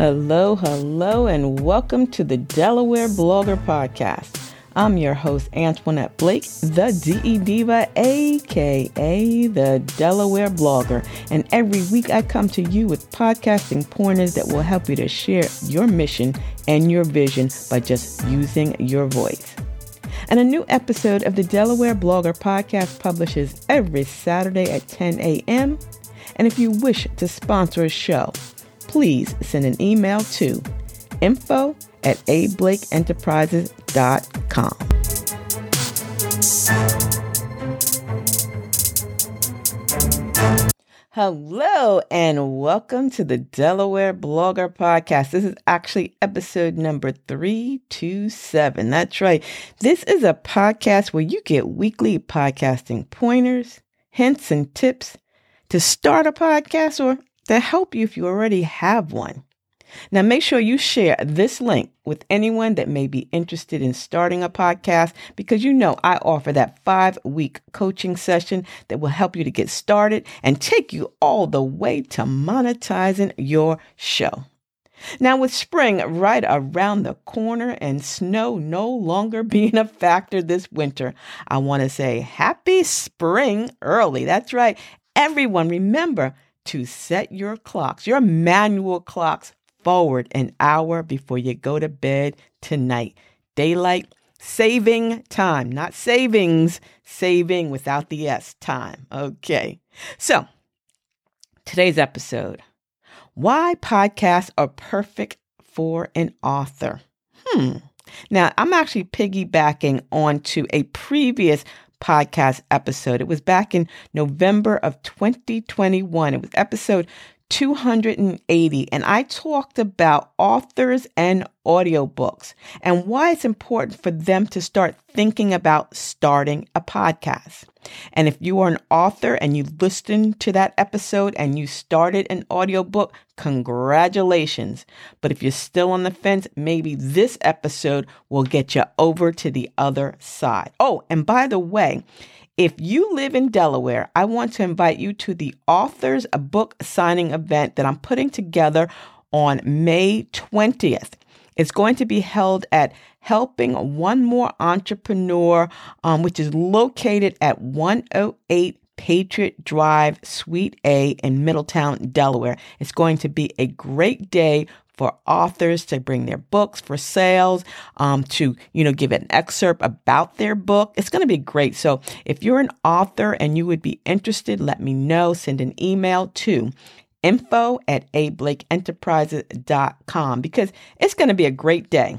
Hello, hello, and welcome to the Delaware Blogger Podcast. I'm your host, Antoinette Blake, the DE Diva, aka the Delaware Blogger. And every week I come to you with podcasting pointers that will help you to share your mission and your vision by just using your voice. And a new episode of the Delaware Blogger Podcast publishes every Saturday at 10 a.m. And if you wish to sponsor a show, please send an email to info at ablakeenterprises.com. Hello and welcome to the Delaware Blogger Podcast. This is actually episode number 327. That's right. This is a podcast where you get weekly podcasting pointers, hints, and tips to start a podcast or to help you if you already have one. Now, make sure you share this link with anyone that may be interested in starting a podcast because you know I offer that five week coaching session that will help you to get started and take you all the way to monetizing your show. Now, with spring right around the corner and snow no longer being a factor this winter, I want to say happy spring early. That's right. Everyone, remember to set your clocks, your manual clocks forward an hour before you go to bed tonight. Daylight saving time, not savings, saving without the S time. Okay. So, today's episode Why podcasts are perfect for an author. Hmm. Now, I'm actually piggybacking onto a previous podcast episode. It was back in November of 2021. It was episode 280 and I talked about authors and audiobooks and why it's important for them to start thinking about starting a podcast. And if you are an author and you listened to that episode and you started an audiobook, congratulations. But if you're still on the fence, maybe this episode will get you over to the other side. Oh, and by the way, if you live in Delaware, I want to invite you to the author's book signing event that I'm putting together on May 20th. It's going to be held at Helping One More Entrepreneur, um, which is located at 108 Patriot Drive, Suite A in Middletown, Delaware. It's going to be a great day for authors to bring their books for sales, um, to, you know, give an excerpt about their book. It's going to be great. So if you're an author and you would be interested, let me know. Send an email to info at ablakeenterprises.com because it's going to be a great day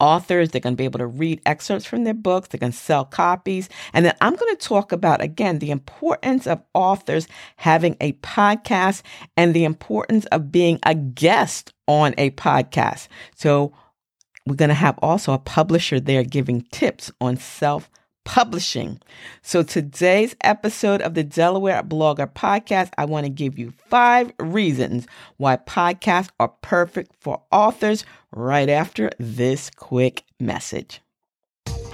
authors. They're going to be able to read excerpts from their books. They're going to sell copies. And then I'm going to talk about, again, the importance of authors having a podcast and the importance of being a guest on a podcast. So we're going to have also a publisher there giving tips on self publishing. So, today's episode of the Delaware Blogger Podcast, I want to give you five reasons why podcasts are perfect for authors right after this quick message.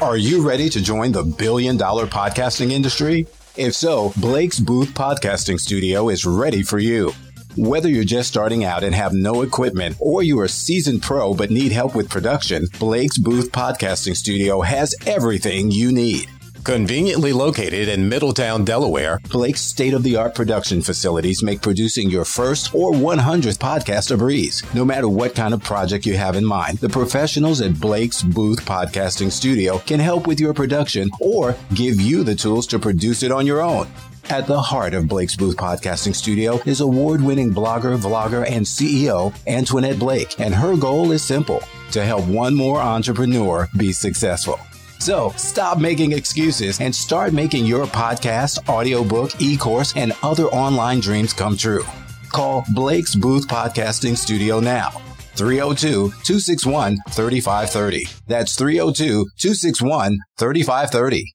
Are you ready to join the billion dollar podcasting industry? If so, Blake's Booth Podcasting Studio is ready for you. Whether you're just starting out and have no equipment, or you're a seasoned pro but need help with production, Blake's Booth Podcasting Studio has everything you need. Conveniently located in Middletown, Delaware, Blake's state of the art production facilities make producing your first or 100th podcast a breeze. No matter what kind of project you have in mind, the professionals at Blake's Booth Podcasting Studio can help with your production or give you the tools to produce it on your own. At the heart of Blake's Booth Podcasting Studio is award winning blogger, vlogger, and CEO Antoinette Blake, and her goal is simple to help one more entrepreneur be successful. So stop making excuses and start making your podcast, audiobook, e course, and other online dreams come true. Call Blake's Booth Podcasting Studio now. 302 261 3530. That's 302 261 3530.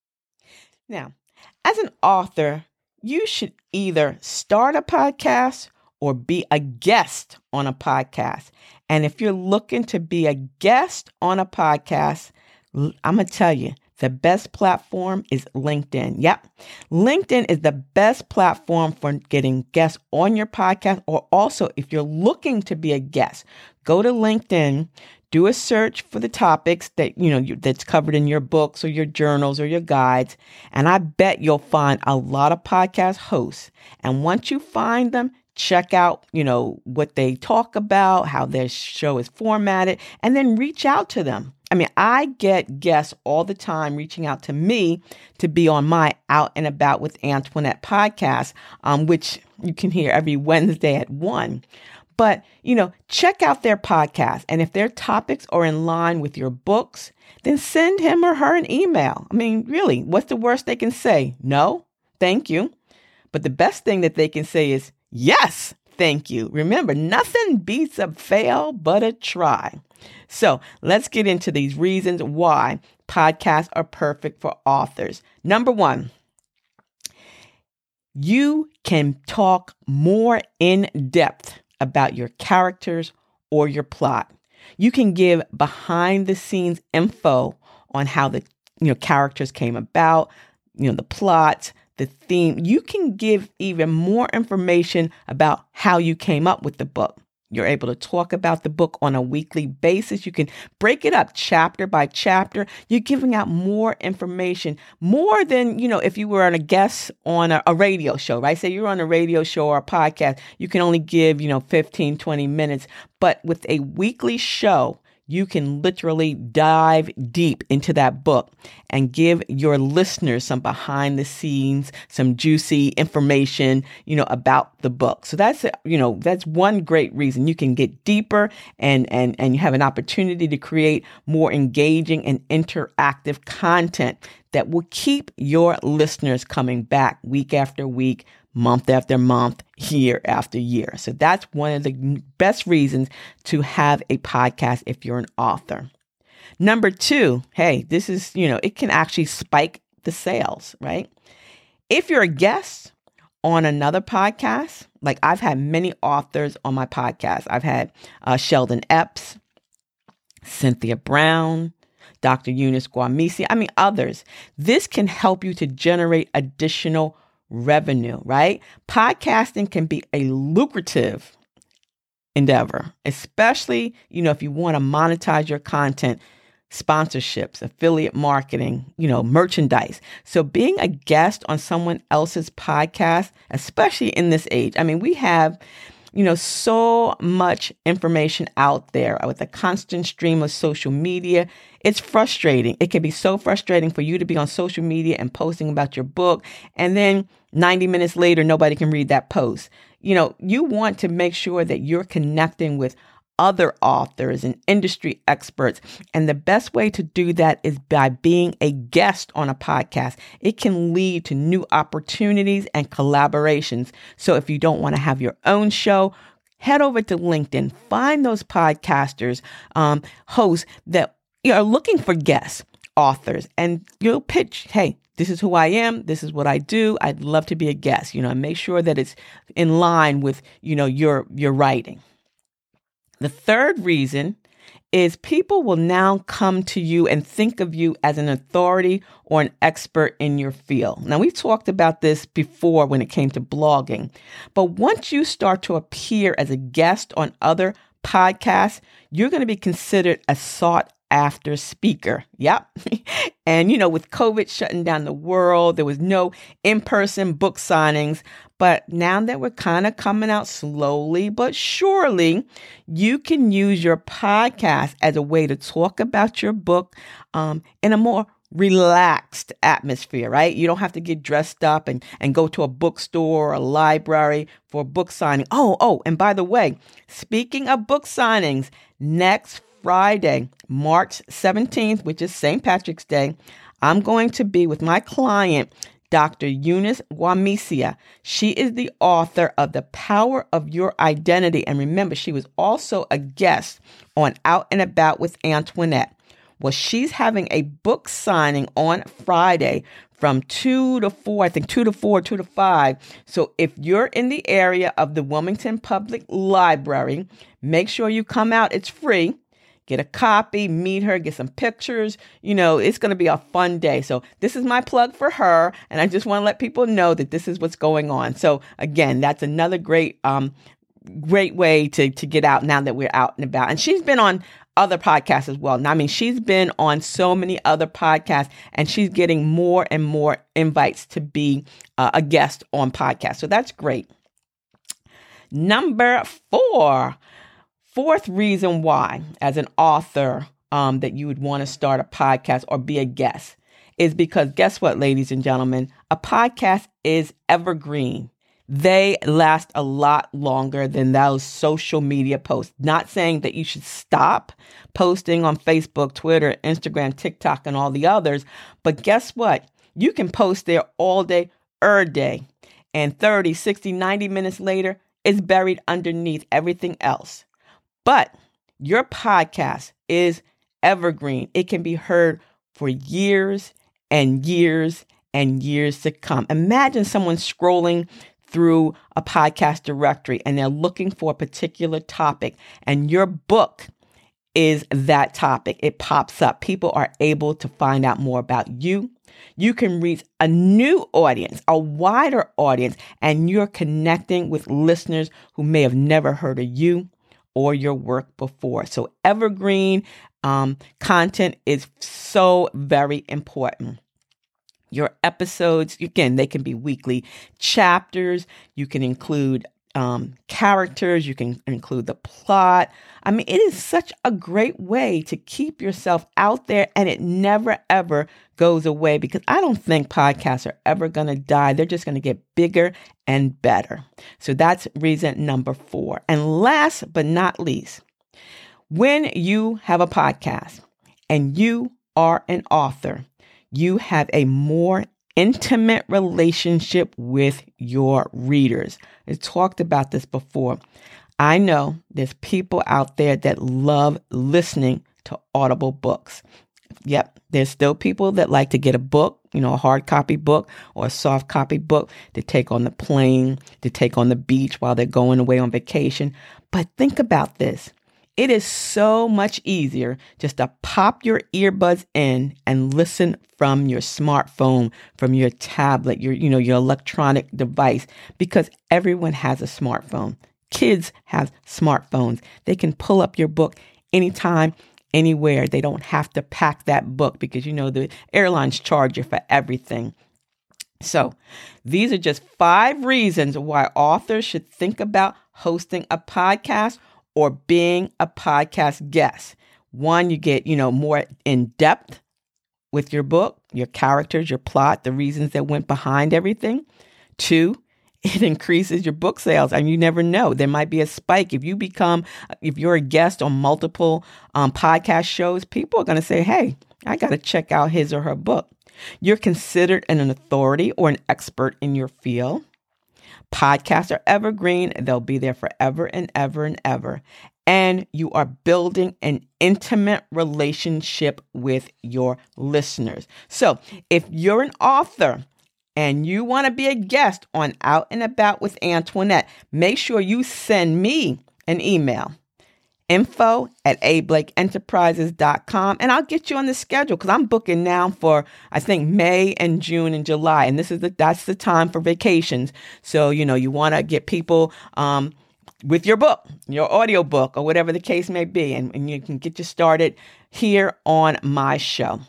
Now, as an author, you should either start a podcast or be a guest on a podcast. And if you're looking to be a guest on a podcast, I'm going to tell you, the best platform is LinkedIn. Yep. LinkedIn is the best platform for getting guests on your podcast, or also if you're looking to be a guest, go to LinkedIn, do a search for the topics that, you know, you, that's covered in your books or your journals or your guides. And I bet you'll find a lot of podcast hosts. And once you find them, check out, you know, what they talk about, how their show is formatted, and then reach out to them. I mean, I get guests all the time reaching out to me to be on my Out and About with Antoinette podcast, um, which you can hear every Wednesday at 1. But, you know, check out their podcast. And if their topics are in line with your books, then send him or her an email. I mean, really, what's the worst they can say? No, thank you. But the best thing that they can say is, Yes, thank you. Remember, nothing beats a fail but a try. So let's get into these reasons why podcasts are perfect for authors. Number one, you can talk more in depth about your characters or your plot. You can give behind the scenes info on how the you know characters came about, you know the plot, the theme, you can give even more information about how you came up with the book. You're able to talk about the book on a weekly basis. You can break it up chapter by chapter. You're giving out more information, more than, you know, if you were on a guest on a, a, radio show, right? Say you're on a radio show or a podcast, you can only give, you know, 15, 20 minutes. But with a weekly show, you can literally dive deep into that book and give your listeners some behind the scenes, some juicy information, you know, about the book. So that's, you know, that's one great reason you can get deeper and, and, and you have an opportunity to create more engaging and interactive content that will keep your listeners coming back week after week, month after month, year after year. So that's one of the best reasons to have a podcast if you're an author. Number two, hey, this is, you know, it can actually spike the sales, right? If you're a guest on another podcast, like I've had many authors on my podcast, I've had uh, Sheldon Epps, Cynthia Brown, Dr. Eunice Guamisi, I mean, others. This can help you to generate additional revenue, right? Podcasting can be a lucrative endeavor, especially, you know, if you want to monetize your content, sponsorships, affiliate marketing, you know, merchandise. So being a guest on someone else's podcast, especially in this age, I mean, we have you know, so much information out there with a constant stream of social media. It's frustrating. It can be so frustrating for you to be on social media and posting about your book. And then 90 minutes later, nobody can read that post. You know, you want to make sure that you're connecting with other authors and industry experts. And the best way to do that is by being a guest on a podcast. It can lead to new opportunities and collaborations. So if you don't want to have your own show, head over to LinkedIn, find those podcasters, um, hosts that are looking for guests, authors, and you'll pitch, hey, this is who I am. This is what I do. I'd love to be a guest, you know, and make sure that it's in line with, you know, your, your writing. The third reason is people will now come to you and think of you as an authority or an expert in your field. Now, we've talked about this before when it came to blogging, but once you start to appear as a guest on other podcasts, you're going to be considered a sought after speaker. Yep. and, you know, with COVID shutting down the world, there was no in person book signings. But now that we're kind of coming out slowly but surely, you can use your podcast as a way to talk about your book um, in a more relaxed atmosphere, right? You don't have to get dressed up and, and go to a bookstore or a library for book signing. Oh, oh, and by the way, speaking of book signings, next Friday, March 17th, which is St. Patrick's Day, I'm going to be with my client, Dr. Eunice Guamisia. She is the author of The Power of Your Identity. And remember, she was also a guest on Out and About with Antoinette. Well, she's having a book signing on Friday from 2 to 4, I think 2 to 4, 2 to 5. So if you're in the area of the Wilmington Public Library, make sure you come out. It's free. Get a copy, meet her, get some pictures. You know, it's going to be a fun day. So, this is my plug for her. And I just want to let people know that this is what's going on. So, again, that's another great, um, great way to, to get out now that we're out and about. And she's been on other podcasts as well. Now, I mean, she's been on so many other podcasts and she's getting more and more invites to be uh, a guest on podcasts. So that's great. Number four, fourth reason why, as an author, um, that you would want to start a podcast or be a guest is because guess what, ladies and gentlemen? A podcast is evergreen they last a lot longer than those social media posts. Not saying that you should stop posting on Facebook, Twitter, Instagram, TikTok, and all the others, but guess what? You can post there all day, er day, and 30, 60, 90 minutes later, it's buried underneath everything else. But your podcast is evergreen. It can be heard for years and years and years to come. Imagine someone scrolling through a podcast directory and they're looking for a particular topic, and your book is that topic. It pops up. People are able to find out more about you. You can reach a new audience, a wider audience, and you're connecting with listeners who may have never heard of you or your work before. So, evergreen um, content is so very important your episodes. Again, they can be weekly chapters. You can include um, characters. You can include the plot. I mean, it is such a great way to keep yourself out there and it never ever goes away because I don't think podcasts are ever going to die. They're just going to get bigger and better. So that's reason number four. And last but not least, when you have a podcast and you are an author, you have a more intimate relationship with your readers. I talked about this before. I know there's people out there that love listening to audible books. Yep, there's still people that like to get a book, you know, a hard copy book or a soft copy book to take on the plane, to take on the beach while they're going away on vacation. But think about this it is so much easier just to pop your earbuds in and listen from your smartphone, from your tablet, your you know, your electronic device because everyone has a smartphone. Kids have smartphones. They can pull up your book anytime, anywhere. They don't have to pack that book because you know the airlines charge you for everything. So, these are just five reasons why authors should think about hosting a podcast or being a podcast guest. One, you get, you know, more in depth with your book, your characters, your plot, the reasons that went behind everything. Two, it increases your book sales and you never know there might be a spike if you become if you're a guest on multiple um, podcast shows people are going to say hey i got to check out his or her book you're considered an authority or an expert in your field Podcasts are evergreen, they'll be there forever and ever and ever. And you are building an intimate relationship with your listeners. So, if you're an author and you want to be a guest on Out and About with Antoinette, make sure you send me an email info at ablakeenterprises.com and I'll get you on the schedule because I'm booking now for I think May and June and July and this is the that's the time for vacations. So, you know, you want to get people um, with your book, your audio book or whatever the case may be and, and you can get you started here on my show.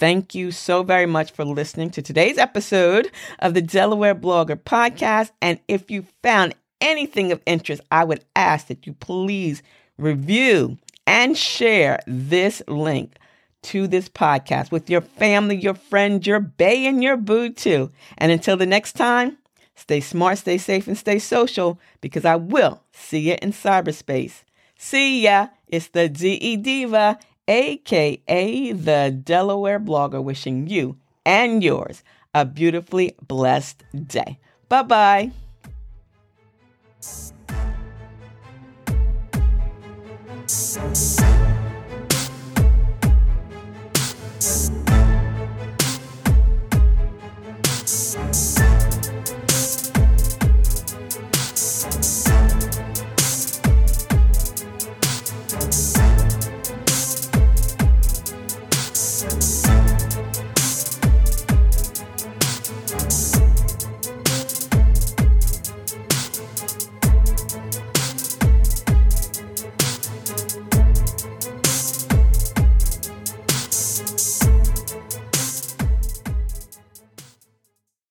Thank you so very much for listening to today's episode of the Delaware Blogger Podcast. And if you found anything of interest, I would ask that you please review and share this link to this podcast with your family, your friends, your bay, and your boo too. And until the next time, stay smart, stay safe, and stay social because I will see you in cyberspace. See ya. It's the DE Diva, aka the Delaware blogger, wishing you and yours a beautifully blessed day. Bye bye. Thank